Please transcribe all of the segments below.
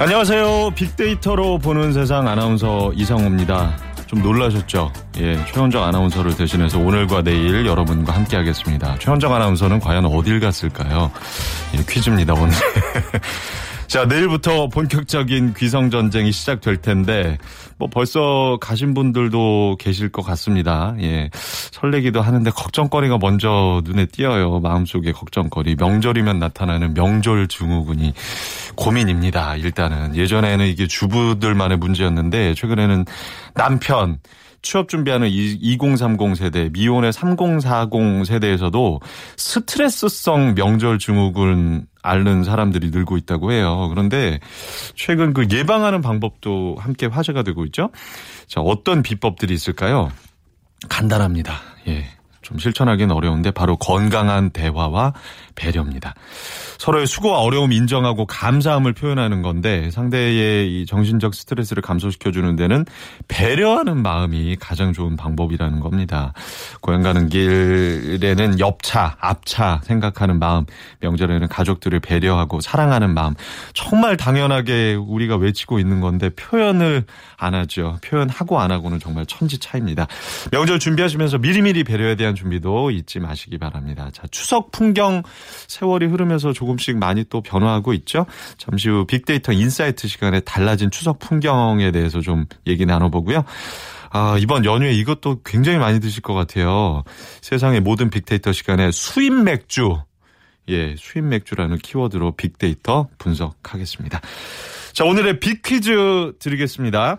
안녕하세요. 빅데이터로 보는 세상 아나운서 이상호입니다. 좀 놀라셨죠? 예, 최원정 아나운서를 대신해서 오늘과 내일 여러분과 함께 하겠습니다. 최원정 아나운서는 과연 어딜 갔을까요? 예, 퀴즈입니다, 오늘. 자, 내일부터 본격적인 귀성 전쟁이 시작될 텐데, 뭐 벌써 가신 분들도 계실 것 같습니다. 예. 설레기도 하는데 걱정거리가 먼저 눈에 띄어요. 마음속에 걱정거리. 명절이면 나타나는 명절 증후군이 고민입니다. 일단은. 예전에는 이게 주부들만의 문제였는데, 최근에는 남편, 취업 준비하는 2030 세대, 미혼의 3040 세대에서도 스트레스성 명절 증후군 앓는 사람들이 늘고 있다고 해요. 그런데 최근 그 예방하는 방법도 함께 화제가 되고 있죠. 자, 어떤 비법들이 있을까요? 간단합니다. 예. 좀 실천하기는 어려운데 바로 건강한 대화와 배려입니다. 서로의 수고와 어려움 인정하고 감사함을 표현하는 건데 상대의 이 정신적 스트레스를 감소시켜 주는 데는 배려하는 마음이 가장 좋은 방법이라는 겁니다. 고향 가는 길에는 옆차, 앞차 생각하는 마음, 명절에는 가족들을 배려하고 사랑하는 마음 정말 당연하게 우리가 외치고 있는 건데 표현을 안 하죠. 표현하고 안 하고는 정말 천지 차입니다. 명절 준비하시면서 미리미리 배려에 대한 준비도 잊지 마시기 바랍니다. 자, 추석 풍경 세월이 흐르면서 조금씩 많이 또 변화하고 있죠. 잠시 후 빅데이터 insight 시간에 달라진 추석 풍경에 대해서 좀 얘기 나눠보고요. 아, 이번 연휴에 이것도 굉장히 많이 드실 것 같아요. 세상의 모든 빅데이터 시간에 수입 맥주. 예, 수입 맥주라는 키워드로 빅데이터 분석하겠습니다. 자, 오늘의 big 퀴즈 드리겠습니다.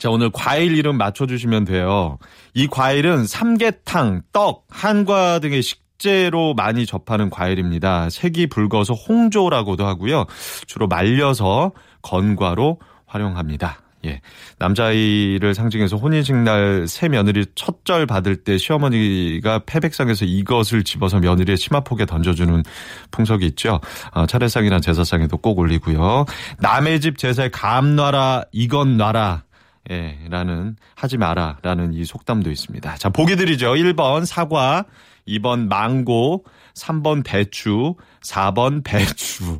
자, 오늘 과일 이름 맞춰주시면 돼요. 이 과일은 삼계탕, 떡, 한과 등의 식재로 많이 접하는 과일입니다. 색이 붉어서 홍조라고도 하고요. 주로 말려서 건과로 활용합니다. 예. 남자아이를 상징해서 혼인식 날 새 며느리 첫절 받을 때 시어머니가 패백상에서 이것을 집어서 며느리의 치마폭에 던져주는 풍속이 있죠. 어, 차례상이나 제사상에도 꼭 올리고요. 남의 집 제사에 감 놔라, 이건 놔라. 예, 라는, 하지 마라, 라는 이 속담도 있습니다. 자, 보기 드리죠. 1번 사과, 2번 망고, 3번 배추, 4번 배추.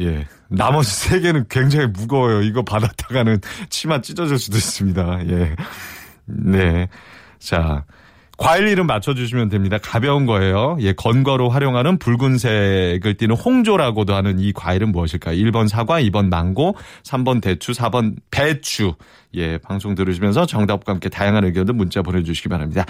예. 나머지 세 개는 굉장히 무거워요. 이거 받았다가는 치마 찢어질 수도 있습니다. 예. 네. 자. 과일 이름 맞춰주시면 됩니다. 가벼운 거예요. 예, 건과로 활용하는 붉은색을 띠는 홍조라고도 하는 이 과일은 무엇일까요? 1번 사과, 2번 망고, 3번 대추, 4번 배추. 예, 방송 들으시면서 정답과 함께 다양한 의견들 문자 보내주시기 바랍니다.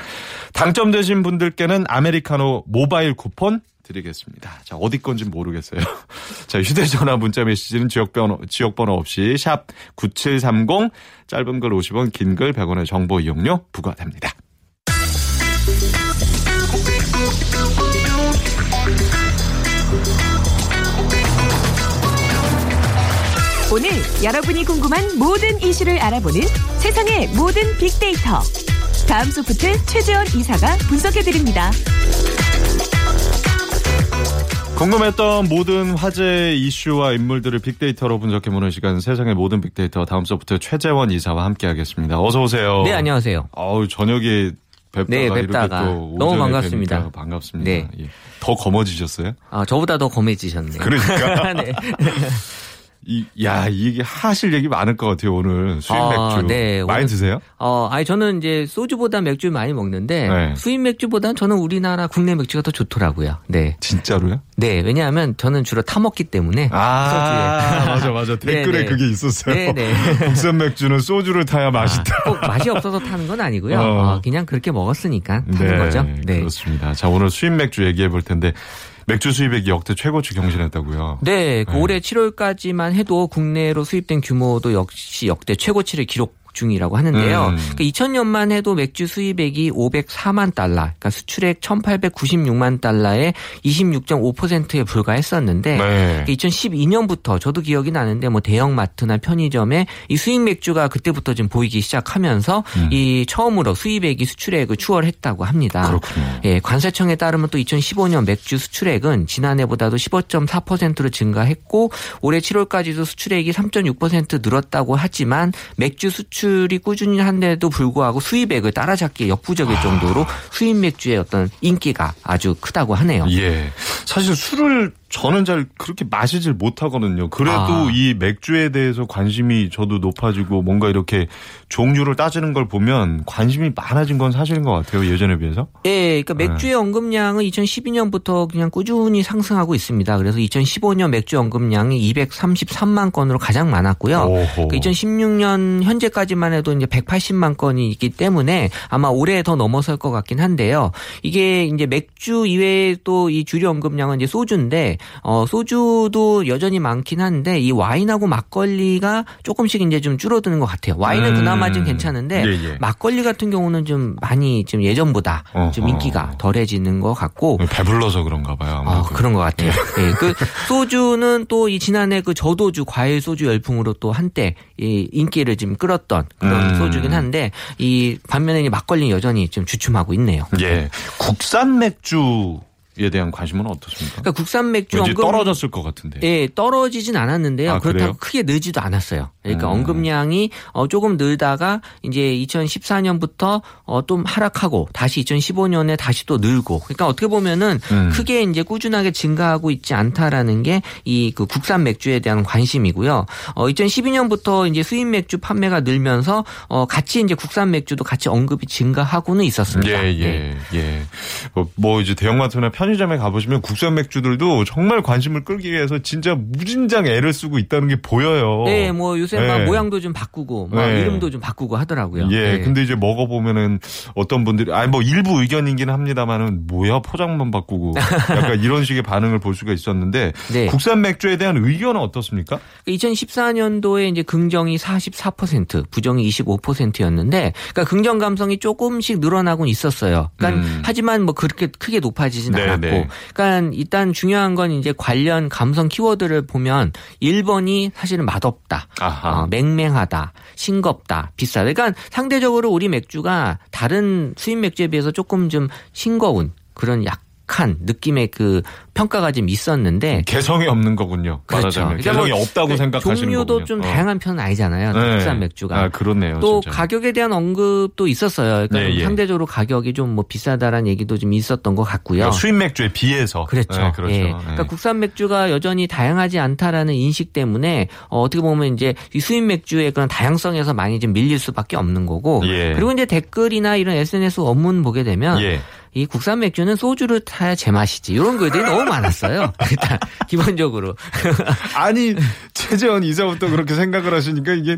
당첨되신 분들께는 아메리카노 모바일 쿠폰 드리겠습니다. 자, 어디 건지 모르겠어요. 자, 휴대전화 문자 메시지는 지역번호, 지역번호 없이 샵 9730, 짧은 글 50원, 긴 글 100원의 정보 이용료 부과됩니다. 오늘 여러분이 궁금한 모든 이슈를 알아보는 세상의 모든 빅데이터. 다음 소프트 최재원 이사가 분석해드립니다. 궁금했던 모든 화제 이슈와 인물들을 빅데이터로 분석해보는 시간 세상의 모든 빅데이터 다음 소프트 최재원 이사와 함께하겠습니다. 어서 오세요. 네, 안녕하세요. 어우 저녁에 뵙다가, 네, 뵙다가 너무 반갑습니다. 반갑습니다. 네. 예. 더 검어지셨어요? 아, 저보다 더 검해지셨네요. 그러니까. 네. 이, 야, 이게 하실 얘기 많을 것 같아요, 오늘. 수입 아, 맥주. 네, 많이 오늘- 드세요? 어, 아니, 저는 이제 소주보다 맥주 많이 먹는데, 네. 수입 맥주보다는 저는 우리나라 국내 맥주가 더 좋더라고요. 네. 진짜로요? 네, 왜냐하면 저는 주로 타먹기 때문에. 아, 맞아, 맞아. 댓글에 네, 네. 그게 있었어요. 네, 네. 국산 맥주는 소주를 타야 맛있다. 아, 꼭 맛이 없어서 타는 건 아니고요. 어. 어, 그냥 그렇게 먹었으니까 타는 거죠. 네. 그렇습니다. 자, 오늘 수입 맥주 얘기해 볼 텐데, 맥주 수입액이 역대 최고치 경신했다고요. 네, 그 올해 7월까지만 해도 국내로 수입된 규모도 역시 역대 최고치를 기록 중이라고 하는데요. 음. 그러니까 2000년만 해도 맥주 수입액이 504만 달러, 그러니까 수출액 1,896만 달러에 26.5%에 불과했었는데 네. 2012년부터 저도 기억이 나는데 뭐 대형 마트나 편의점에 이 수입 맥주가 그때부터 좀 보이기 시작하면서 이 처음으로 수입액이 수출액을 추월했다고 합니다. 음. 그렇군요. 예, 관세청에 따르면 또 2015년 맥주 수출액은 지난해보다도 15.4%로 증가했고 올해 7월까지도 수출액이 3.6% 늘었다고 하지만 맥주 수출 이 꾸준히 한데도 불구하고 수입액을 따라잡기에 역부족일 정도로 수입 맥주의 어떤 인기가 아주 크다고 하네요. 예. 사실 술을 저는 잘 그렇게 마시질 못하거든요. 그래도 아. 이 맥주에 대해서 관심이 저도 높아지고 뭔가 이렇게 종류를 따지는 걸 보면 관심이 많아진 건 사실인 것 같아요. 예전에 비해서. 예, 그러니까 네. 맥주의 언급량은 2012년부터 그냥 꾸준히 상승하고 있습니다. 그래서 2015년 맥주 언급량이 233만 건으로 가장 많았고요. 오호. 그 2016년 현재까지만 해도 이제 180만 건이 있기 때문에 아마 올해 더 넘어설 것 같긴 한데요. 이게 이제 맥주 이외에 또 이 주류 언급량은 이제 소주인데 어 소주도 여전히 많긴 한데 이 와인하고 막걸리가 조금씩 이제 좀 줄어드는 것 같아요. 와인은 음. 그나마 좀 괜찮은데 예, 예. 막걸리 같은 경우는 좀 많이 좀 예전보다 좀 어허. 인기가 덜해지는 것 같고 배불러서 그런가 봐요. 아, 아무래도. 그런 것 같아요. 예, 그 소주는 또 이 지난해 그 저도주 과일 소주 열풍으로 또 한때 이 인기를 좀 끌었던 그런 음. 소주긴 한데 이 반면에 이 막걸리는 여전히 좀 주춤하고 있네요. 예. 국산 맥주 에 대한 관심은 어떻습니까? 그러니까 국산 맥주 언급 떨어졌을 것 같은데. 예, 떨어지진 않았는데요. 아, 그래요? 그렇다고 크게 늘지도 않았어요. 그러니까 음. 언급량이 어, 조금 늘다가 이제 2014년부터 어, 좀 하락하고 다시 2015년에 다시 또 늘고. 그러니까 어떻게 보면은 음. 크게 이제 꾸준하게 증가하고 있지 않다라는 게 이 그 국산 맥주에 대한 관심이고요. 어, 2012년부터 이제 수입 맥주 판매가 늘면서 어, 같이 이제 국산 맥주도 같이 언급이 증가하고는 있었습니다. 예, 네. 예, 예. 뭐, 뭐 이제 대형마트나 편 의점에 가보시면 국산 맥주들도 정말 관심을 끌기 위해서 진짜 무진장 애를 쓰고 있다는 게 보여요. 네, 뭐 요새 막 네. 모양도 좀 바꾸고, 막 네. 이름도 좀 바꾸고 하더라고요. 예, 네. 근데 이제 먹어보면은 어떤 분들이, 아니 뭐 일부 의견이긴 합니다만은 뭐야 포장만 바꾸고 약간 이런 식의 반응을 볼 수가 있었는데 네. 국산 맥주에 대한 의견은 어떻습니까? 2014년도에 이제 긍정이 44%, 부정이 25%였는데, 그러니까 긍정 감성이 조금씩 늘어나곤 있었어요. 그러니까 음. 하지만 뭐 그렇게 크게 높아지진 네, 않았 고, 네. 그러니까 일단 중요한 건 이제 관련 감성 키워드를 보면 1번이 사실은 맛없다, 아하. 어, 맹맹하다, 싱겁다, 비싸다. 그러니까 상대적으로 우리 맥주가 다른 수입 맥주에 비해서 조금 좀 싱거운 그런 약 한 느낌의 그 평가가 좀 있었는데 개성이 없는 거군요. 그렇죠. 말하자면 그러니까 개성이 뭐 없다고 생각하시는 종류도 거군요. 좀 어. 다양한 편은 아니잖아요. 네. 국산 맥주가. 아, 그렇네요. 또 진짜. 가격에 대한 언급도 있었어요. 그러니까 네, 좀 예. 상대적으로 가격이 좀 뭐 비싸다라는 얘기도 좀 있었던 것 같고요. 그러니까 수입 맥주에 비해서. 그렇죠. 네, 그렇죠. 예. 네. 그러니까 국산 맥주가 여전히 다양하지 않다라는 인식 때문에 어, 어떻게 보면 이제 이 수입 맥주의 그런 다양성에서 많이 좀 밀릴 수밖에 없는 거고. 예. 그리고 이제 댓글이나 이런 SNS 업문 보게 되면 예. 이 국산 맥주는 소주를 타야 제맛이지 이런 글들이 너무 많았어요. 일단 기본적으로. 아니 최재원 이사부터 그렇게 생각을 하시니까 이게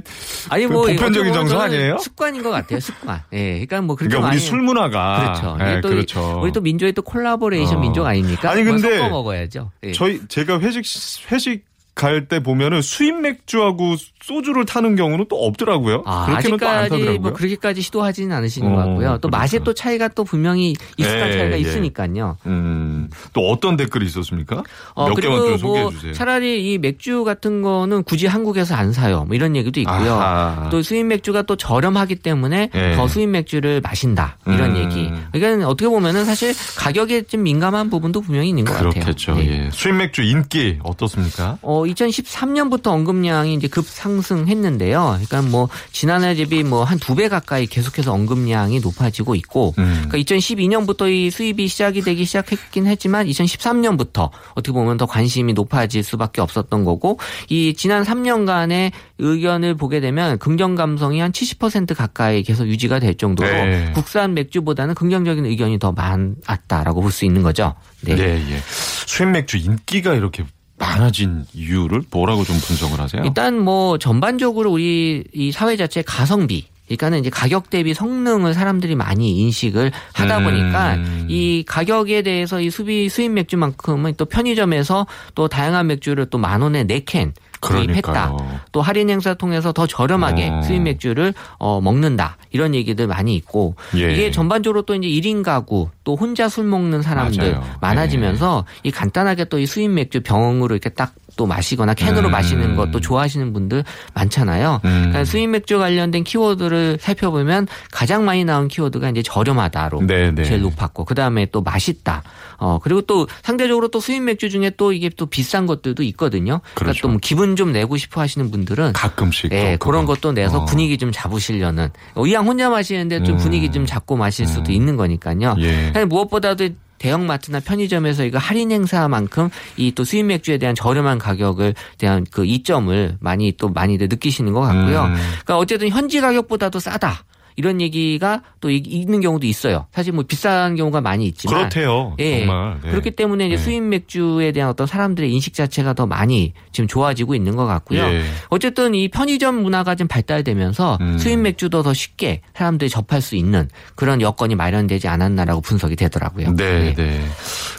아니 그뭐 보편적인 정서 아니에요? 습관인 것 같아요. 습관. 예, 그러니까 뭐 그렇게 그러니까 우리 술 문화가 그렇죠. 네, 또 그렇죠. 우리 또 민족이 또 콜라보레이션 어. 민족 아닙니까? 아니, 뭐 근데 섞어 먹어야죠. 예. 저희 제가 회식 회식 갈 때 보면은 수입 맥주하고 소주를 타는 경우는 또 없더라고요. 아, 그렇게는 또안 아직까지 타더라고요. 뭐 그렇게까지 시도하지는 않으시는 어, 것 같고요. 또 그렇구나. 또 차이가 또 분명히 익숙한 예, 차이가 예. 있으니까요. 음, 또 어떤 댓글이 있었습니까? 어, 몇 개만 좀 소개해 뭐 주세요. 차라리 이 맥주 같은 거는 굳이 한국에서 안 사요. 뭐 이런 얘기도 있고요. 아하. 또 수입 맥주가 또 저렴하기 때문에 예. 더 수입 맥주를 마신다. 이런 음. 얘기. 그러니까 어떻게 보면은 사실 가격에 좀 민감한 부분도 분명히 있는 것 같아요. 그렇겠죠. 네. 예. 수입 맥주 인기 어떻습니까? 어, 2013년부터 언급량이 이제 급 상승했는데요. 그러니까 뭐 지난해 대비 뭐 한 두 배 가까이 계속해서 언급량이 높아지고 있고, 음. 그러니까 2012년부터 이 수입이 시작이 되기 시작했긴 했지만 2013년부터 어떻게 보면 더 관심이 높아질 수밖에 없었던 거고, 이 지난 3년간의 의견을 보게 되면 긍정 감성이 한 70% 가까이 계속 유지가 될 정도로 네. 국산 맥주보다는 긍정적인 의견이 더 많았다라고 볼 수 있는 거죠. 네. 네, 예. 수입 맥주 인기가 이렇게 많아진 이유를 뭐라고 좀 분석을 하세요? 일단 뭐 전반적으로 우리 이 사회 자체 가성비 그러니까는 이제 가격 대비 성능을 사람들이 많이 인식을 하다 음. 보니까 이 가격에 대해서 이 수비 수입 맥주만큼은 또 편의점에서 또 다양한 맥주를 또 만 원에 네 캔 구입했다. 또 할인 행사 통해서 더 저렴하게 어. 수입 맥주를 어 먹는다. 이런 얘기들 많이 있고 예. 이게 전반적으로 또 이제 1인 가구 또 혼자 술 먹는 사람들 맞아요. 많아지면서 이 간단하게 또 이 수입 맥주 병으로 이렇게 딱 또 마시거나 캔으로 음. 마시는 것도 좋아하시는 분들 많잖아요. 음. 그러니까 수입 맥주 관련된 키워드를 살펴보면 가장 많이 나온 키워드가 이제 저렴하다로 네, 네. 제일 높았고 그 다음에 또 맛있다. 어 그리고 또 상대적으로 또 수입 맥주 중에 또 이게 또 비싼 것들도 있거든요. 그러니까 그렇죠. 또뭐 기분 좀 내고 싶어 하시는 분들은 가끔씩. 예, 또 그런. 것도 내서 어. 분위기 좀 잡으시려는 어, 이왕 혼자 마시는데 좀 음. 분위기 좀 잡고 마실 수도 있는 거니까요. 예. 무엇보다도 대형마트나 편의점에서 이거 할인 행사만큼 이 또 수입 맥주에 대한 저렴한 가격을 대한 그 이점을 많이 또 많이들 느끼시는 것 같고요. 음. 그러니까 어쨌든 현지 가격보다도 싸다. 이런 얘기가 또 이- 있는 경우도 있어요. 사실 뭐 비싼 경우가 많이 있지만 그렇대요. 예. 정말. 네. 그렇기 때문에 이제 네. 수입 맥주에 대한 어떤 사람들의 인식 자체가 더 많이 지금 좋아지고 있는 것 같고요. 예. 어쨌든 이 편의점 문화가 좀 발달되면서 음. 수입 맥주도 더 쉽게 사람들이 접할 수 있는 그런 여건이 마련되지 않았나라고 분석이 되더라고요. 네, 예. 네.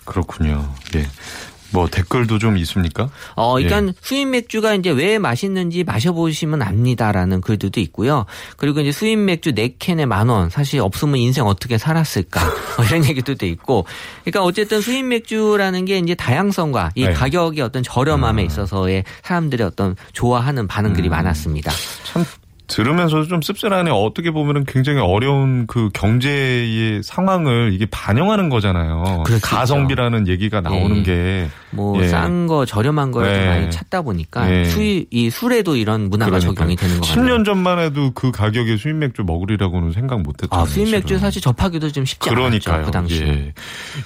그렇군요. 예. 뭐 댓글도 좀 있습니까? 어, 그러니까 예. 수입 맥주가 이제 왜 맛있는지 마셔보시면 압니다라는 글들도 있고요. 그리고 이제 수입 맥주 4캔에 만 원. 사실 없으면 인생 어떻게 살았을까. 뭐 이런 얘기들도 있고. 그러니까 어쨌든 수입 맥주라는 게 이제 다양성과 이 네. 가격의 어떤 저렴함에 있어서의 사람들의 어떤 좋아하는 반응들이 음. 많았습니다. 참 들으면서도 좀 씁쓸하네. 어떻게 보면은 굉장히 어려운 그 경제의 상황을 이게 반영하는 거잖아요. 가성비라는 얘기가 나오는 예. 게뭐 예. 싼거 저렴한 걸좀 네. 많이 찾다 보니까 예. 수입 이 술에도 이런 문화가 그러니까요. 적용이 되는 것 같아요. 10년 전만 해도 그 가격에 수입 맥주 먹으리라고는 생각 못 했잖아요. 아, 수입 맥주. 사실 접하기도 좀 쉽지 그러니까요. 않았죠. 그 당시. 예.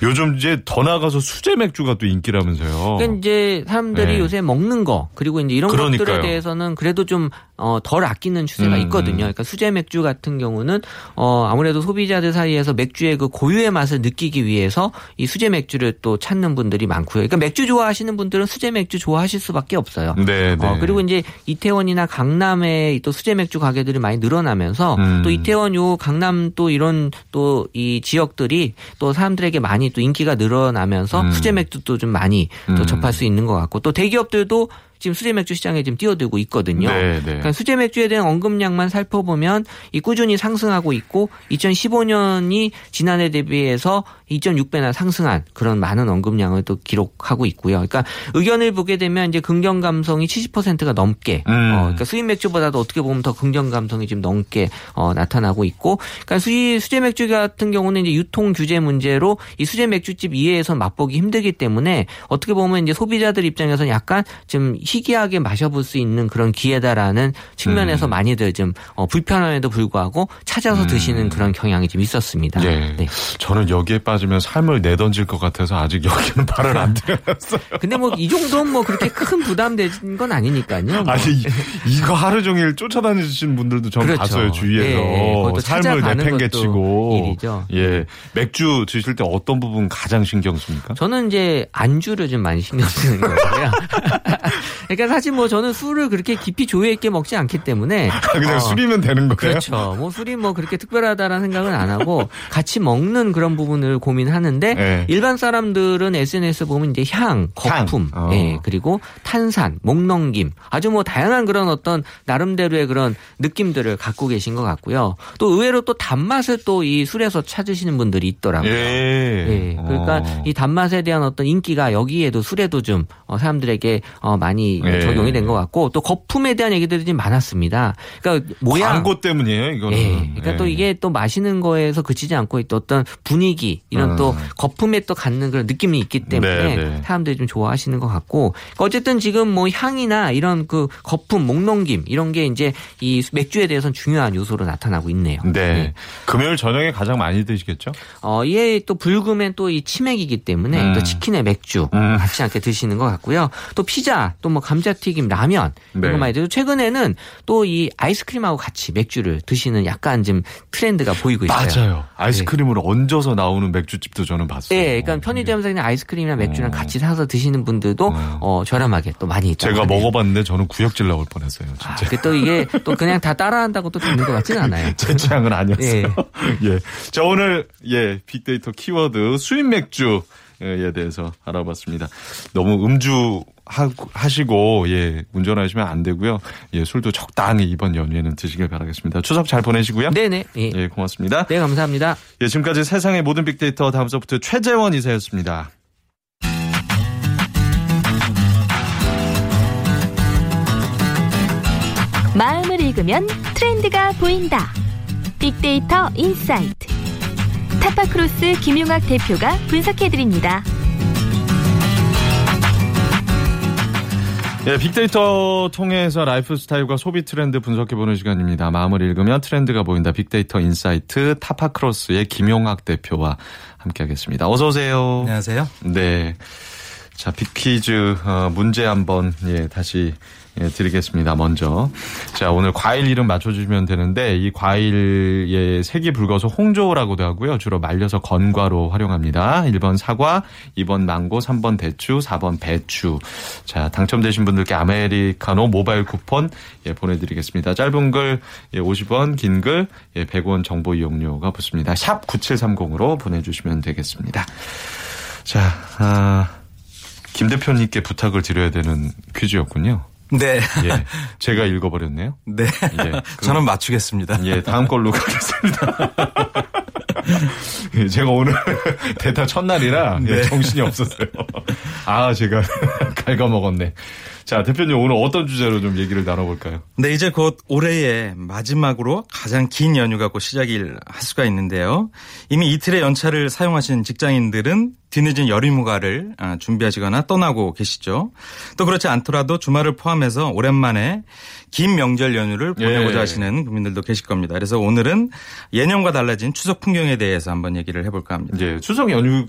요즘 이제 더 나가서 수제 맥주가 또 인기라면서요. 그러니까 이제 사람들이 네. 요새 먹는 거 그리고 이제 이런 그러니까요. 것들에 대해서는 그래도 좀 어, 덜 아끼는 추세가 음, 있거든요. 음. 그러니까 수제 맥주 같은 경우는 어, 아무래도 소비자들 사이에서 맥주의 그 고유의 맛을 느끼기 위해서 이 수제 맥주를 또 찾는 분들이 많고요. 그러니까 맥주 좋아하시는 분들은 수제 맥주 좋아하실 수밖에 없어요. 네, 네. 어, 그리고 이제 이태원이나 강남에 또 수제 맥주 가게들이 많이 늘어나면서 음. 또 이태원 요 강남 또 이런 또 이 지역들이 또 사람들에게 많이 또 인기가 늘어나면서 음. 수제 맥주도 좀 많이 또 음. 접할 수 있는 것 같고 또 대기업들도 지금 수제 맥주 시장에 지금 뛰어들고 있거든요. 네, 네. 그러니까 수제 맥주에 대한 언급량만 살펴보면 이 꾸준히 상승하고 있고 2015년이 지난해 대비해서 2.6배나 상승한 그런 많은 언급량을 또 기록하고 있고요. 그러니까 의견을 보게 되면 이제 긍정 감성이 70%가 넘게 음. 어, 그러니까 수입 맥주보다도 어떻게 보면 더 긍정 감성이 좀 넘게 어, 나타나고 있고 그러니까 수입 수제 맥주 같은 경우는 이제 유통 규제 문제로 이 수제 맥주집 이외에서 맛보기 힘들기 때문에 어떻게 보면 이제 소비자들 입장에서는 약간 좀 희귀하게 마셔볼 수 있는 그런 기회다라는 측면에서 음. 많이들 좀 어, 불편함에도 불구하고 찾아서 드시는 그런 경향이 좀 있었습니다. 음. 예. 네. 저는 여기에 빠지면 삶을 내던질 것 같아서 아직 여기는 발을 안 들여놨어요. 근데 뭐 이 정도는 뭐 그렇게 큰 부담되는 건 아니니까요. 뭐. 아니 이- 이거 하루 종일 쫓아다니시는 분들도 전 그렇죠. 봤어요 주위에서 예, 예. 삶을 내팽개치고 일이죠. 예 맥주 드실 때 어떤 부분 가장 신경 씁니까? 저는 이제 안주를 좀 많이 신경 쓰는 거고요. 그러니까 사실 뭐 저는 술을 그렇게 깊이 조예 있게 먹지 않기 때문에 그냥 어, 술이면 되는 거예요? 그렇죠. 뭐 술이 뭐 그렇게 특별하다라는 생각은 안 하고 같이 먹는 그런 부분을 고민하는데 네. 일반 사람들은 SNS 보면 이제 향, 거품, 향. 어. 예, 그리고 탄산, 목넘김 아주 뭐 다양한 그런 어떤 나름대로의 그런 느낌들을 갖고 계신 것 같고요. 또 의외로 또 단맛을 또 이 술에서 찾으시는 분들이 있더라고요. 예. 예, 그러니까 어. 이 단맛에 대한 어떤 인기가 여기에도 술에도 좀 어, 사람들에게 어, 많이 예. 적용이 된 것 같고 또 거품에 대한 얘기들이 좀 많았습니다. 그러니까 모양 광고 때문이에요 이거는. 예. 그러니까 예. 또 이게 또 마시는 거에서 그치지 않고 또 어떤 분위기 이런 음. 또 거품에 또 갖는 그런 느낌이 있기 때문에 네, 네. 사람들이 좀 좋아하시는 것 같고 그러니까 어쨌든 지금 뭐 향이나 이런 그 거품, 목넘김 이런 게 이제 이 맥주에 대해서는 중요한 요소로 나타나고 있네요. 네. 금요일 저녁에 가장 많이 드시겠죠? 어, 이게 또 불금엔 또 이 치맥이기 때문에 음. 또 치킨에 맥주 음. 같이 함께 드시는 것 같고요. 또 피자, 또 뭐 감자튀김, 라면 네. 이거 많이 드고 최근에는 또 이 아이스크림하고 같이 맥주를 드시는 약간 좀 트렌드가 보이고 있어요. 맞아요. 아이스크림을 얹어서 나오는 맥주집도 저는 봤어요. 네, 그러니까 편의점에서 그냥 아이스크림이나 맥주랑 어. 같이 사서 드시는 분들도 어. 어, 저렴하게 또 많이 있다고 제가. 먹어봤는데 저는 구역질 나올 뻔했어요. 아, 진짜. 그또 이게 또 그냥 다 따라한다고 또 되는 것 같지는 않아요. 제 취향은 아니었어요. 예. 예. 자, 오늘, 예, 빅데이터 키워드 수입 맥주 에 대해서 알아봤습니다. 너무 음주 하- 하시고, 예, 운전하시면 안 되고요. 예, 술도 적당히 이번 연휴에는 드시길 바라겠습니다. 추석 잘 보내시고요. 네네. 예. 예, 고맙습니다. 네, 감사합니다. 예, 지금까지 세상의 모든 빅데이터 다음 소프트 최재원 이사였습니다. 마음을 읽으면 트렌드가 보인다. 빅데이터 insight. 타파크로스 김용학 대표가 분석해드립니다. 예, 빅데이터 통해서 라이프 스타일과 소비 트렌드 분석해보는 시간입니다. 마음을 읽으면 트렌드가 보인다. 빅데이터 insight 타파크로스의 김용학 대표와 함께하겠습니다. 어서 오세요. 안녕하세요. 네. 자, big 퀴즈 어, 문제 한번 예, 다시 예, 드리겠습니다. 먼저. 자, 오늘 과일 이름 맞춰주시면 되는데 이 과일의 색이 붉어서 홍조라고도 하고요. 주로 말려서 건과로 활용합니다. 1번 사과, 2번 망고, 3번 대추, 4번 배추. 자, 당첨되신 분들께 아메리카노 모바일 쿠폰 예, 보내드리겠습니다. 짧은 글 예, 50원, 긴 글 예, 100원 정보 이용료가 붙습니다. 샵 9730으로 보내주시면 되겠습니다. 자, 아, 김 대표님께 부탁을 드려야 되는 퀴즈였군요. 네. 예. 제가 읽어버렸네요. 네. 예. 저는 맞추겠습니다. 예, 다음 걸로 가겠습니다. 예, 제가 오늘 대타 첫날이라 예, 네. 정신이 없었어요. 아, 제가 갉아먹었네. 자, 대표님 오늘 어떤 주제로 좀 얘기를 나눠볼까요? 네, 이제 곧 올해의 마지막으로 가장 긴 연휴가 곧 시작일 할 수가 있는데요. 이미 이틀의 연차를 사용하신 직장인들은 뒤늦은 여름휴가를 아, 준비하시거나 떠나고 계시죠. 또 그렇지 않더라도 주말을 포함해서 오랜만에 긴 명절 연휴를 보내고자 예. 하시는 국민들도 계실 겁니다. 그래서 오늘은 예년과 달라진 추석 풍경에 대해서 한번 얘기를 해볼까 합니다. 이제 추석 연휴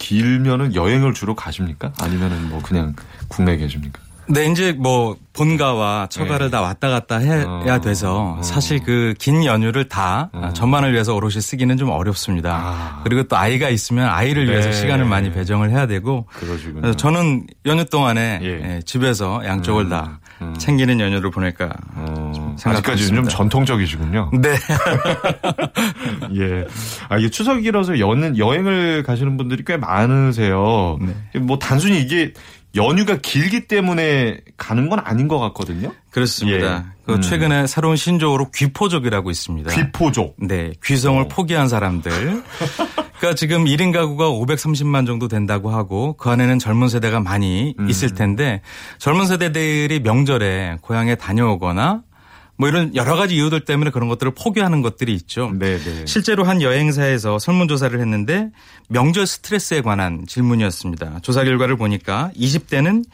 길면은 여행을 주로 가십니까? 아니면은 뭐 그냥 국내에 계십니까? 네, 이제 뭐 본가와 처가를 네. 다 왔다 갔다 해야 어, 돼서 어. 사실 그 긴 연휴를 다 어. 저만을 위해서 오롯이 쓰기는 좀 어렵습니다. 아. 그리고 또 아이가 있으면 아이를 네. 위해서 시간을 많이 배정을 해야 되고 그러시군요. 저는 연휴 동안에 예. 예, 집에서 양쪽을 음, 다 음. 챙기는 연휴를 보낼까 어, 생각하고 아직까지는 좀. 전통적이시군요. 네. 예. 아, 이게 추석이라서 여 여행을 가시는 분들이 꽤 많으세요. 네. 뭐 단순히 이게 연휴가 길기 때문에 가는 건 아닌 것 같거든요. 그렇습니다. 예. 그 음. 최근에 새로운 신조어로 귀포족이라고 있습니다. 귀포족. 네, 귀성을 어. 포기한 사람들. 그러니까 지금 1인 가구가 530만 정도 된다고 하고 그 안에는 젊은 세대가 많이 음. 있을 텐데 젊은 세대들이 명절에 고향에 다녀오거나 뭐 이런 여러 가지 이유들 때문에 그런 것들을 포기하는 것들이 있죠. 네네. 실제로 한 여행사에서 설문조사를 했는데 명절 스트레스에 관한 질문이었습니다. 조사 결과를 보니까 20대는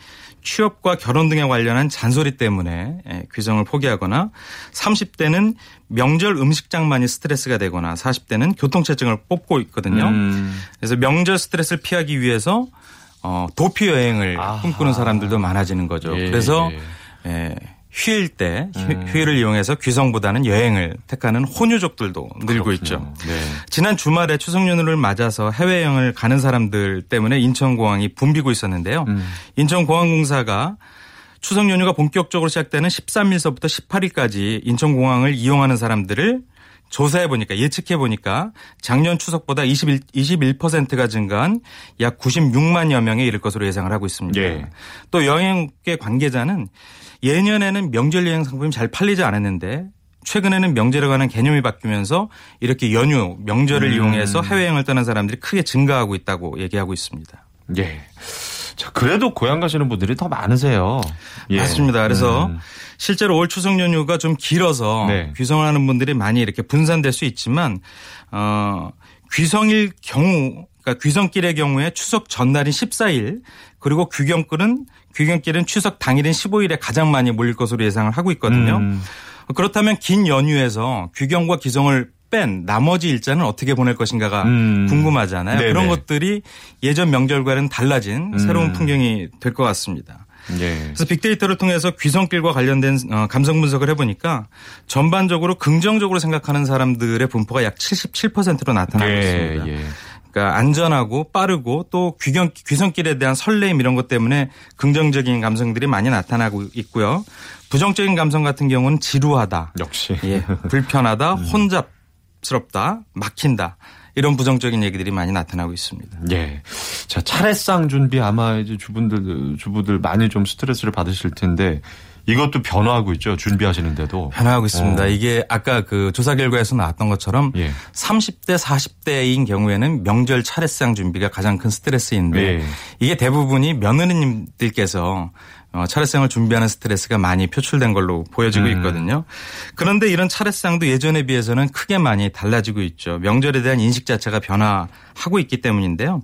취업과 결혼 등에 관련한 잔소리 때문에 예, 귀성을 포기하거나 30대는 명절 음식장만이 스트레스가 되거나 40대는 교통체증을 뽑고 있거든요. 음. 그래서 명절 스트레스를 피하기 위해서 어, 도피 여행을 아하. 꿈꾸는 사람들도 많아지는 거죠. 예. 그래서 예, 휴일 때 휴- 음. 휴일을 이용해서 귀성보다는 여행을 택하는 혼유족들도 늘고 있죠. 네. 지난 주말에 추석 연휴를 맞아서 해외여행을 가는 사람들 때문에 인천공항이 붐비고 있었는데요. 음. 인천공항공사가 추석 연휴가 본격적으로 시작되는 13일서부터 18일까지 인천공항을 이용하는 사람들을 조사해 보니까 예측해 보니까 작년 추석보다 21, 21%가 증가한 약 96만여 명에 이를 것으로 예상을 하고 있습니다. 예. 또 여행계 관계자는 예년에는 명절 여행 상품이 잘 팔리지 않았는데 최근에는 명절에 관한 개념이 바뀌면서 이렇게 연휴, 명절을 음. 이용해서 해외여행을 떠난 사람들이 크게 증가하고 있다고 얘기하고 있습니다. 예. 자, 그래도 고향 가시는 분들이 더 많으세요. 예. 맞습니다. 그래서 음. 실제로 올 추석 연휴가 좀 길어서 네. 귀성을 하는 분들이 많이 이렇게 분산될 수 있지만 어 귀성일 경우 그러니까 귀성길의 경우에 추석 전날인 14일 그리고 귀경길은 귀경길은 추석 당일인 15일에 가장 많이 몰릴 것으로 예상을 하고 있거든요. 음. 그렇다면 긴 연휴에서 귀경과 귀성을 뺀 나머지 일자는 어떻게 보낼 것인가가 음. 궁금하잖아요. 네네. 그런 것들이 예전 명절과는 달라진 음. 새로운 풍경이 될 것 같습니다. 예. 그래서 빅데이터를 통해서 귀성길과 관련된 어, 감성 분석을 해보니까 전반적으로 긍정적으로 생각하는 사람들의 분포가 약 77%로 나타나고 예, 있습니다. 예. 그러니까 안전하고 빠르고 또 귀경, 귀성길에 대한 설레임 이런 것 때문에 긍정적인 감성들이 많이 나타나고 있고요. 부정적인 감성 같은 경우는 지루하다, 역시. 예, 불편하다, 음. 혼잡스럽다, 막힌다 이런 부정적인 얘기들이 많이 나타나고 있습니다. 예. 자, 차례상 준비 아마 이제 주분들, 주부들 많이 좀 스트레스를 받으실 텐데 이것도 변화하고 있죠. 준비하시는데도. 변화하고 있습니다. 어. 이게 아까 그 조사 결과에서 나왔던 것처럼 예. 30대, 40대인 경우에는 명절 차례상 준비가 가장 큰 스트레스인데 예. 이게 대부분이 며느리님들께서 어, 차례상을 준비하는 스트레스가 많이 표출된 걸로 보여지고 음. 있거든요. 그런데 이런 차례상도 예전에 비해서는 크게 많이 달라지고 있죠. 명절에 대한 인식 자체가 변화하고 있기 때문인데요.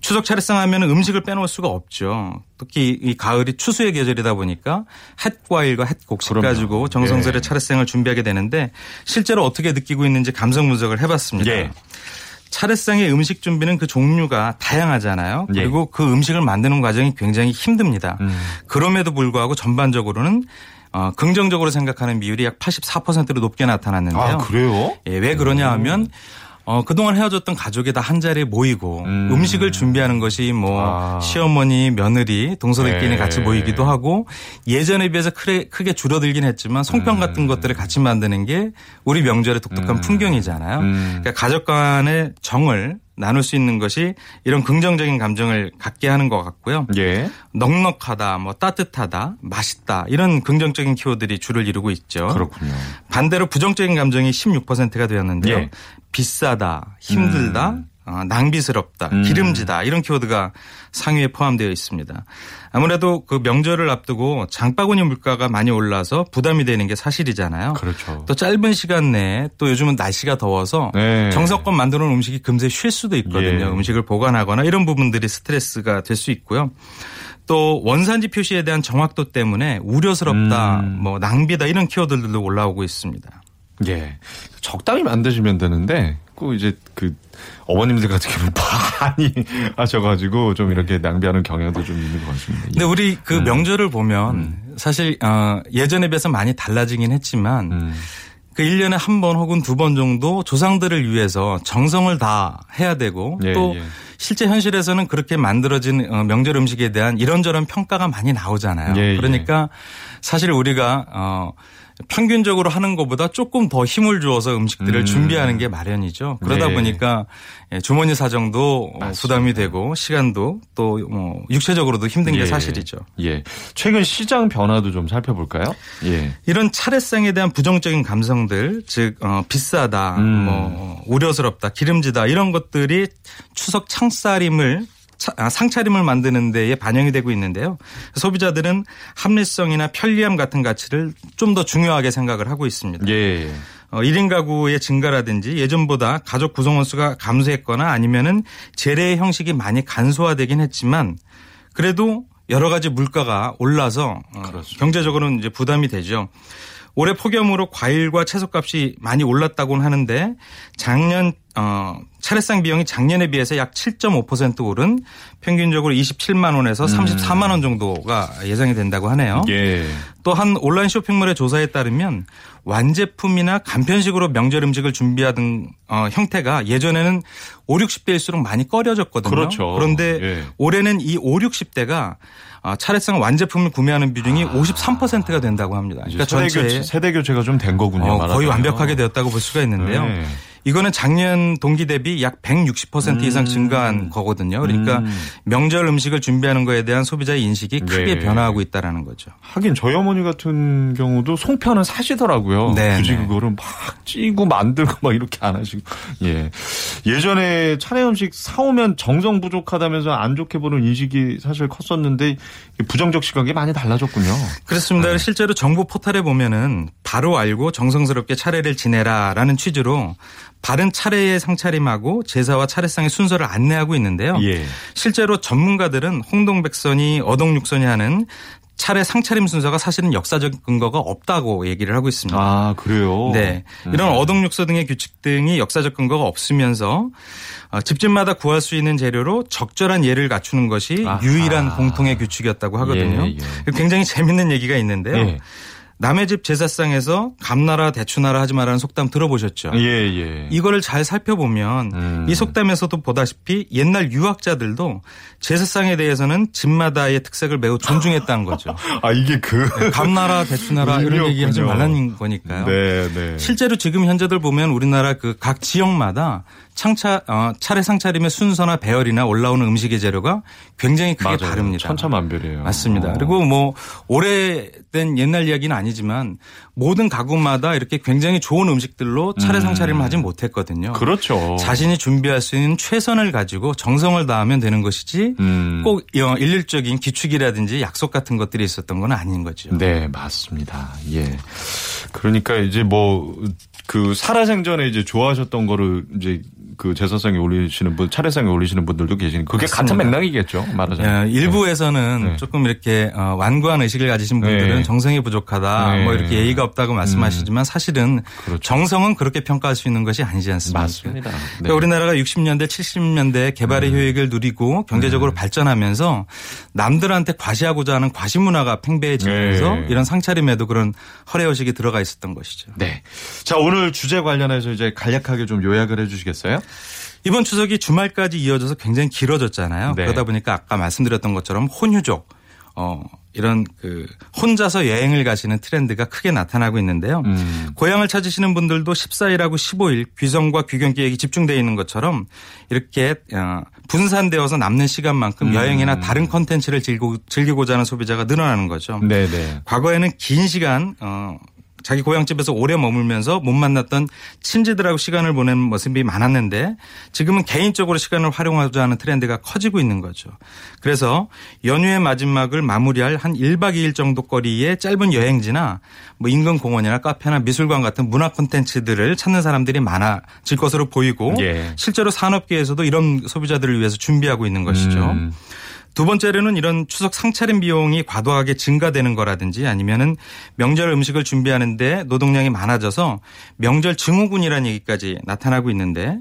추석 차례상 하면 음식을 빼놓을 수가 없죠. 특히 이 가을이 추수의 계절이다 보니까 햇과일과 햇곡식. 가지고 정성스레 예. 차례상을 준비하게 되는데 실제로 어떻게 느끼고 있는지 감성 분석을 해봤습니다. 예. 차례상의 음식 준비는 그 종류가 다양하잖아요. 예. 그리고 그 음식을 만드는 과정이 굉장히 힘듭니다. 음. 그럼에도 불구하고 전반적으로는 어, 긍정적으로 생각하는 비율이 약 84%로 높게 나타났는데요. 아, 그래요? 예, 왜 그러냐 하면 어, 그동안 헤어졌던 가족이 다 한 자리에 모이고 음. 음. 식을 준비하는 것이 뭐 아. 시어머니, 며느리, 동서들끼리 네. 같이 모이기도 하고 예전에 비해서 크게, 크게 줄어들긴 했지만 송편 같은 것들을 같이 만드는 게 우리 명절의 독특한 음. 풍경이잖아요. 음. 그러니까 가족 간의 정을 나눌 수 있는 것이 이런 긍정적인 감정을 갖게 하는 것 같고요. 예. 넉넉하다, 뭐 따뜻하다, 맛있다 이런 긍정적인 키워드들이 주를 이루고 있죠. 그렇군요. 반대로 부정적인 감정이 16%가 되었는데요. 예. 비싸다, 힘들다, 음. 어, 낭비스럽다, 음. 기름지다 이런 키워드가 상위에 포함되어 있습니다. 아무래도 그 명절을 앞두고 장바구니 물가가 많이 올라서 부담이 되는 게 사실이잖아요. 그렇죠. 또 짧은 시간 내에 또 요즘은 날씨가 더워서 네. 정성껏 만들어 놓은 음식이 금세 쉴 수도 있거든요. 예. 음식을 보관하거나 이런 부분들이 스트레스가 될 수 있고요. 또 원산지 표시에 대한 정확도 때문에 우려스럽다, 음. 뭐 낭비다 이런 키워드들도 올라오고 있습니다. 예. 적당히 만드시면 되는데, 꼭 이제 그 어머님들 같은 경우는 많이 하셔가지고 좀 이렇게 낭비하는 경향도 좀 있는 것 같습니다. 예. 근데 우리 그 음. 명절을 보면 사실 어 예전에 비해서 많이 달라지긴 했지만 음. 그 1년에 한 번 혹은 두 번 정도 조상들을 위해서 정성을 다 해야 되고 예, 또 예. 실제 현실에서는 그렇게 만들어진 어, 명절 음식에 대한 이런저런 평가가 많이 나오잖아요. 예, 예. 그러니까 사실 우리가 어 평균적으로 하는 것보다 조금 더 힘을 주어서 음식들을 음. 준비하는 게 마련이죠. 그러다 네. 보니까 예, 주머니 사정도 어, 맞습니다. 부담이 되고 시간도 또뭐 육체적으로도 힘든 예. 게 사실이죠. 예. 최근 시장 변화도 좀 살펴볼까요? 예. 이런 차례상에 대한 부정적인 감성들, 즉 어, 비싸다, 음. 뭐 우려스럽다, 기름지다 이런 것들이 추석 창살임을 상차림을 만드는 데에 반영이 되고 있는데요. 소비자들은 합리성이나 편리함 같은 가치를 좀 더 중요하게 생각을 하고 있습니다. 예. 어, 1인 가구의 증가라든지 예전보다 가족 구성원 수가 감소했거나 아니면은 재래의 형식이 많이 간소화되긴 했지만 그래도 여러 가지 물가가 올라서 어, 그렇습니다. 경제적으로는 이제 부담이 되죠. 올해 폭염으로 과일과 채소값이 많이 올랐다고는 하는데 작년 어 차례상 비용이 작년에 비해서 약 7.5% 오른 평균적으로 27만 원에서 34만 원 정도가 예상이 된다고 하네요. 예. 또한 온라인 쇼핑몰의 조사에 따르면 완제품이나 간편식으로 명절 음식을 준비하던 어, 형태가 예전에는 5, 60대일수록 많이 꺼려졌거든요. 그렇죠. 그런데 예. 올해는 이 5, 60대가 어, 차례상 완제품을 구매하는 비중이 53%가 된다고 합니다. 그러니까 세대 전체 세대 교체가 좀 된 거군요. 어, 거의. 완벽하게 되었다고 볼 수가 있는데요. 네. 이거는 작년 동기 대비 약 160% 이상 음. 증가한 거거든요. 그러니까 음. 명절 음식을 준비하는 거에 대한 소비자의 인식이 크게 네. 변화하고 있다라는 거죠. 하긴 저희 어머니 같은 경우도 송편은 사시더라고요. 네, 굳이 네. 그거를 막 찌고 만들고 막 이렇게 안 하시고. 예. 예전에 차례 음식 사오면 정성 부족하다면서 안 좋게 보는 인식이 사실 컸었는데 부정적 시각이 많이 달라졌군요. 그렇습니다. 네. 실제로 정부 포털에 보면은 바로 알고 정성스럽게 차례를 지내라라는 취지로 바른 차례의 상차림하고 제사와 차례상의 순서를 안내하고 있는데요. 예. 실제로 전문가들은 홍동백선이 어동육선이 하는 차례 상차림 순서가 사실은 역사적 근거가 없다고 얘기를 하고 있습니다. 아, 그래요? 네. 이런 어동육서 등의 규칙 등이 역사적 근거가 없으면서 어, 집집마다 구할 수 있는 재료로 적절한 예를 갖추는 것이 아하. 유일한 공통의 규칙이었다고 하거든요. 예, 예. 굉장히 재밌는 얘기가 있는데요. 예. 남의 집 제사상에서 감나라 대추나라 하지 말라는 속담 들어보셨죠? 예, 예. 이거를 잘 살펴보면 음. 이 속담에서도 보다시피 옛날 유학자들도 제사상에 대해서는 집마다의 특색을 매우 존중했다는 거죠. 아, 이게 그. 감나라 대추나라 이런. 얘기 하지 말라는 거니까요. 네, 네. 실제로 지금 현재들 보면 우리나라 그 각 지역마다 창차 어, 차례 상차림의 순서나 배열이나 올라오는 음식의 재료가 굉장히 크게 맞아요. 다릅니다. 천차만별이에요. 맞습니다. 어. 그리고 뭐 오래된 옛날 이야기는 아니지만 모든 가구마다 이렇게 굉장히 좋은 음식들로 차례 상차림을 하진 못했거든요. 그렇죠. 자신이 준비할 수 있는 최선을 가지고 정성을 다하면 되는 것이지 음. 꼭 어, 일률적인 기축이라든지 약속 같은 것들이 있었던 건 아닌 거죠. 네, 맞습니다. 예. 그러니까 이제 뭐, 그 살아생전에 이제 좋아하셨던 거를 이제 그 제사상에 올리시는 분, 차례상에 올리시는 분들도 계시니 그게 같은 맞습니다. 맥락이겠죠. 말하자면. 예, 일부에서는 네. 조금 이렇게 어, 완고한 의식을 가지신 분들은 네. 정성이 부족하다, 네. 뭐 이렇게 예의가 없다고 말씀하시지만 사실은 그렇죠. 정성은 그렇게 평가할 수 있는 것이 아니지 않습니까? 맞습니다. 네. 그러니까 우리나라가 60년대, 70년대 개발의 효익을 누리고 경제적으로 네. 발전하면서 남들한테 과시하고자 하는 과시 문화가 팽배해지면서 네. 이런 상차림에도 그런 허례 의식이 들어가 있었던 것이죠. 네. 자, 오늘 주제 관련해서 이제 간략하게 좀 요약을 해 주시겠어요? 이번 추석이 주말까지 이어져서 굉장히 길어졌잖아요. 네. 그러다 보니까 아까 말씀드렸던 것처럼 혼유족, 어, 이런 그 혼자서 여행을 가시는 트렌드가 크게 나타나고 있는데요. 음. 고향을 찾으시는 분들도 14일하고 15일 귀성과 귀경 계획이 집중되어 있는 것처럼 이렇게 어, 분산되어서 남는 시간만큼 음. 여행이나 다른 컨텐츠를 즐기고, 즐기고자 하는 소비자가 늘어나는 거죠. 네, 네. 과거에는 긴 시간 어 자기 고향집에서 오래 머물면서 못 만났던 친지들하고 시간을 보내는 모습이 많았는데 지금은 개인적으로 시간을 활용하고자 하는 트렌드가 커지고 있는 거죠. 그래서 연휴의 마지막을 마무리할 한 1박 2일 정도 거리의 짧은 여행지나 뭐 인근 공원이나 카페나 미술관 같은 문화 콘텐츠들을 찾는 사람들이 많아질 것으로 보이고 예. 실제로 산업계에서도 이런 소비자들을 위해서 준비하고 있는 것이죠. 음. 두 번째로는 이런 추석 상차림 비용이 과도하게 증가되는 거라든지 아니면은 명절 음식을 준비하는데 노동량이 많아져서 명절 증후군이라는 얘기까지 나타나고 있는데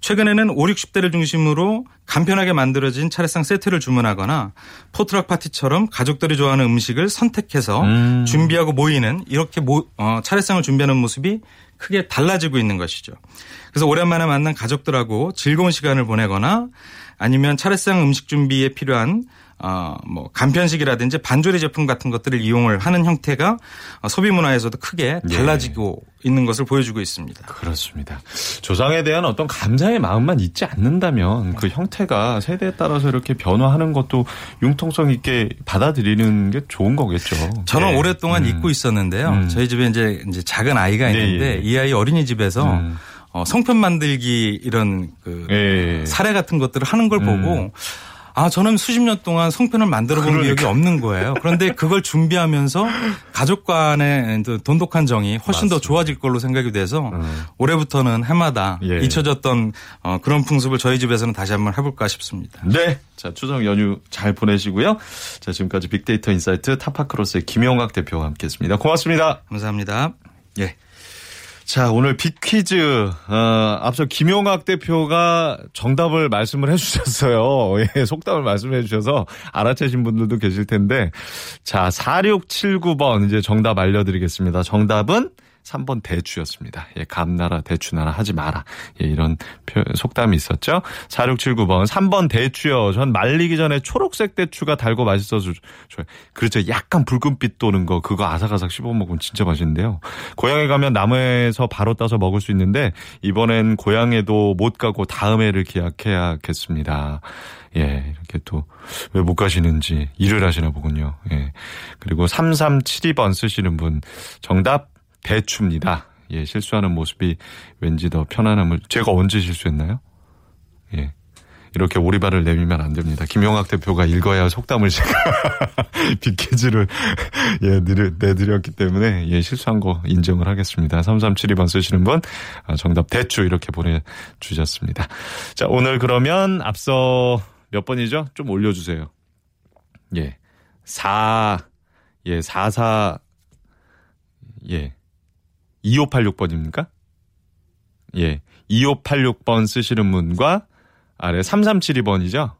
최근에는 5, 60대를 중심으로 간편하게 만들어진 차례상 세트를 주문하거나 포트럭 파티처럼 가족들이 좋아하는 음식을 선택해서 음. 준비하고 모이는 이렇게 모, 어, 차례상을 준비하는 모습이 크게 달라지고 있는 것이죠. 그래서 오랜만에 만난 가족들하고 즐거운 시간을 보내거나 아니면 차례상 음식 준비에 필요한 어, 뭐, 간편식이라든지 반조리 제품 같은 것들을 이용을 하는 형태가 어, 소비 문화에서도 크게 예. 달라지고 있는 것을 보여주고 있습니다. 그렇습니다. 조상에 대한 어떤 감사의 마음만 있지 않는다면 그 형태가 세대에 따라서 이렇게 변화하는 것도 융통성 있게 받아들이는 게 좋은 거겠죠. 저는 네. 오랫동안 음. 잊고 있었는데요. 음. 저희 집에 이제, 이제 작은 아이가 예, 있는데 예. 이 아이 어린이집에서 음. 어, 성편 만들기 이런 그 예. 사례 같은 것들을 하는 걸 보고 아 저는 수십 년 동안 송편을 만들어 본 그러니까. 기억이 없는 거예요. 그런데 그걸 준비하면서 가족 간의 그 돈독한 정이 훨씬 더 맞습니다. 좋아질 걸로 생각이 돼서 음. 올해부터는 해마다 예. 잊혀졌던 어, 그런 풍습을 저희 집에서는 다시 한번 해볼까 싶습니다. 네. 자, 추석 연휴 잘 보내시고요. 자, 지금까지 빅데이터 insight 타파크로스의 김용학 대표와 함께 했습니다. 고맙습니다. 감사합니다. 예. 자, 오늘 big 퀴즈, 어, 앞서 김용학 대표가 정답을 말씀을 해주셨어요. 예, 속담을 말씀해 주셔서 알아채신 분들도 계실 텐데. 자, 4679번 이제 정답 알려드리겠습니다. 정답은 3번 대추였습니다. 예, 감나라, 대추나라 하지 마라. 예, 이런 표, 속담이 있었죠. 4679번. 3번 대추요. 전 말리기 전에 초록색 대추가 달고 맛있어서 좋아요. 그렇죠. 약간 붉은빛 도는 거, 그거 아삭아삭 씹어 먹으면 진짜 맛있는데요. 고향에 가면 나무에서 바로 따서 먹을 수 있는데, 이번엔 고향에도 못 가고 다음 해를 기약해야겠습니다. 예, 이렇게 또, 왜 못 가시는지 일을 하시나 보군요. 예. 그리고 3372번 쓰시는 분, 정답, 대추입니다. 예, 실수하는 모습이 왠지 더 편안함을, 제가 언제 실수했나요? 예. 이렇게 오리발을 내밀면 안 됩니다. 김용학 대표가 읽어야 할 속담을 제가 빅퀴즈를 예, 내드- 내드렸기 때문에 예, 실수한 거 인정을 하겠습니다. 3372번 쓰시는 분 아, 정답 대추 이렇게 보내주셨습니다. 자, 오늘 그러면 앞서 몇 번이죠? 좀 올려주세요. 예. 4, 예, 44, 예, 2586번입니까? 예, 2586번 쓰시는 분과 아래 3372번이죠?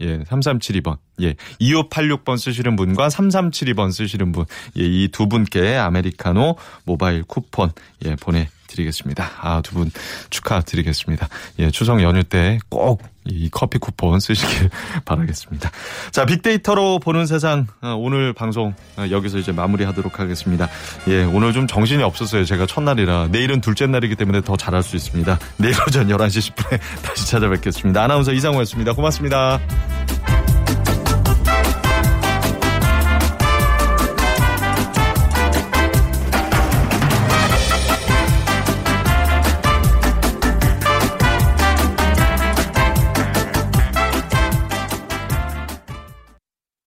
예, 3372번. 예, 2586번 쓰시는 분과 3372번 쓰시는 분. 예, 이 두 분께 아메리카노 모바일 쿠폰, 예, 보내 드리겠습니다. 아, 두 분 축하드리겠습니다. 예, 추석 연휴 때 꼭 이 커피 쿠폰 쓰시길 바라겠습니다. 자, 빅데이터로 보는 세상, 어, 오늘 방송 어, 여기서 이제 마무리하도록 하겠습니다. 예, 오늘 좀 정신이 없었어요. 제가 첫날이라. 내일은 둘째 날이기 때문에 더 잘할 수 있습니다. 내일 오전 11시 10분에 다시 찾아뵙겠습니다. 아나운서 이상호였습니다. 고맙습니다.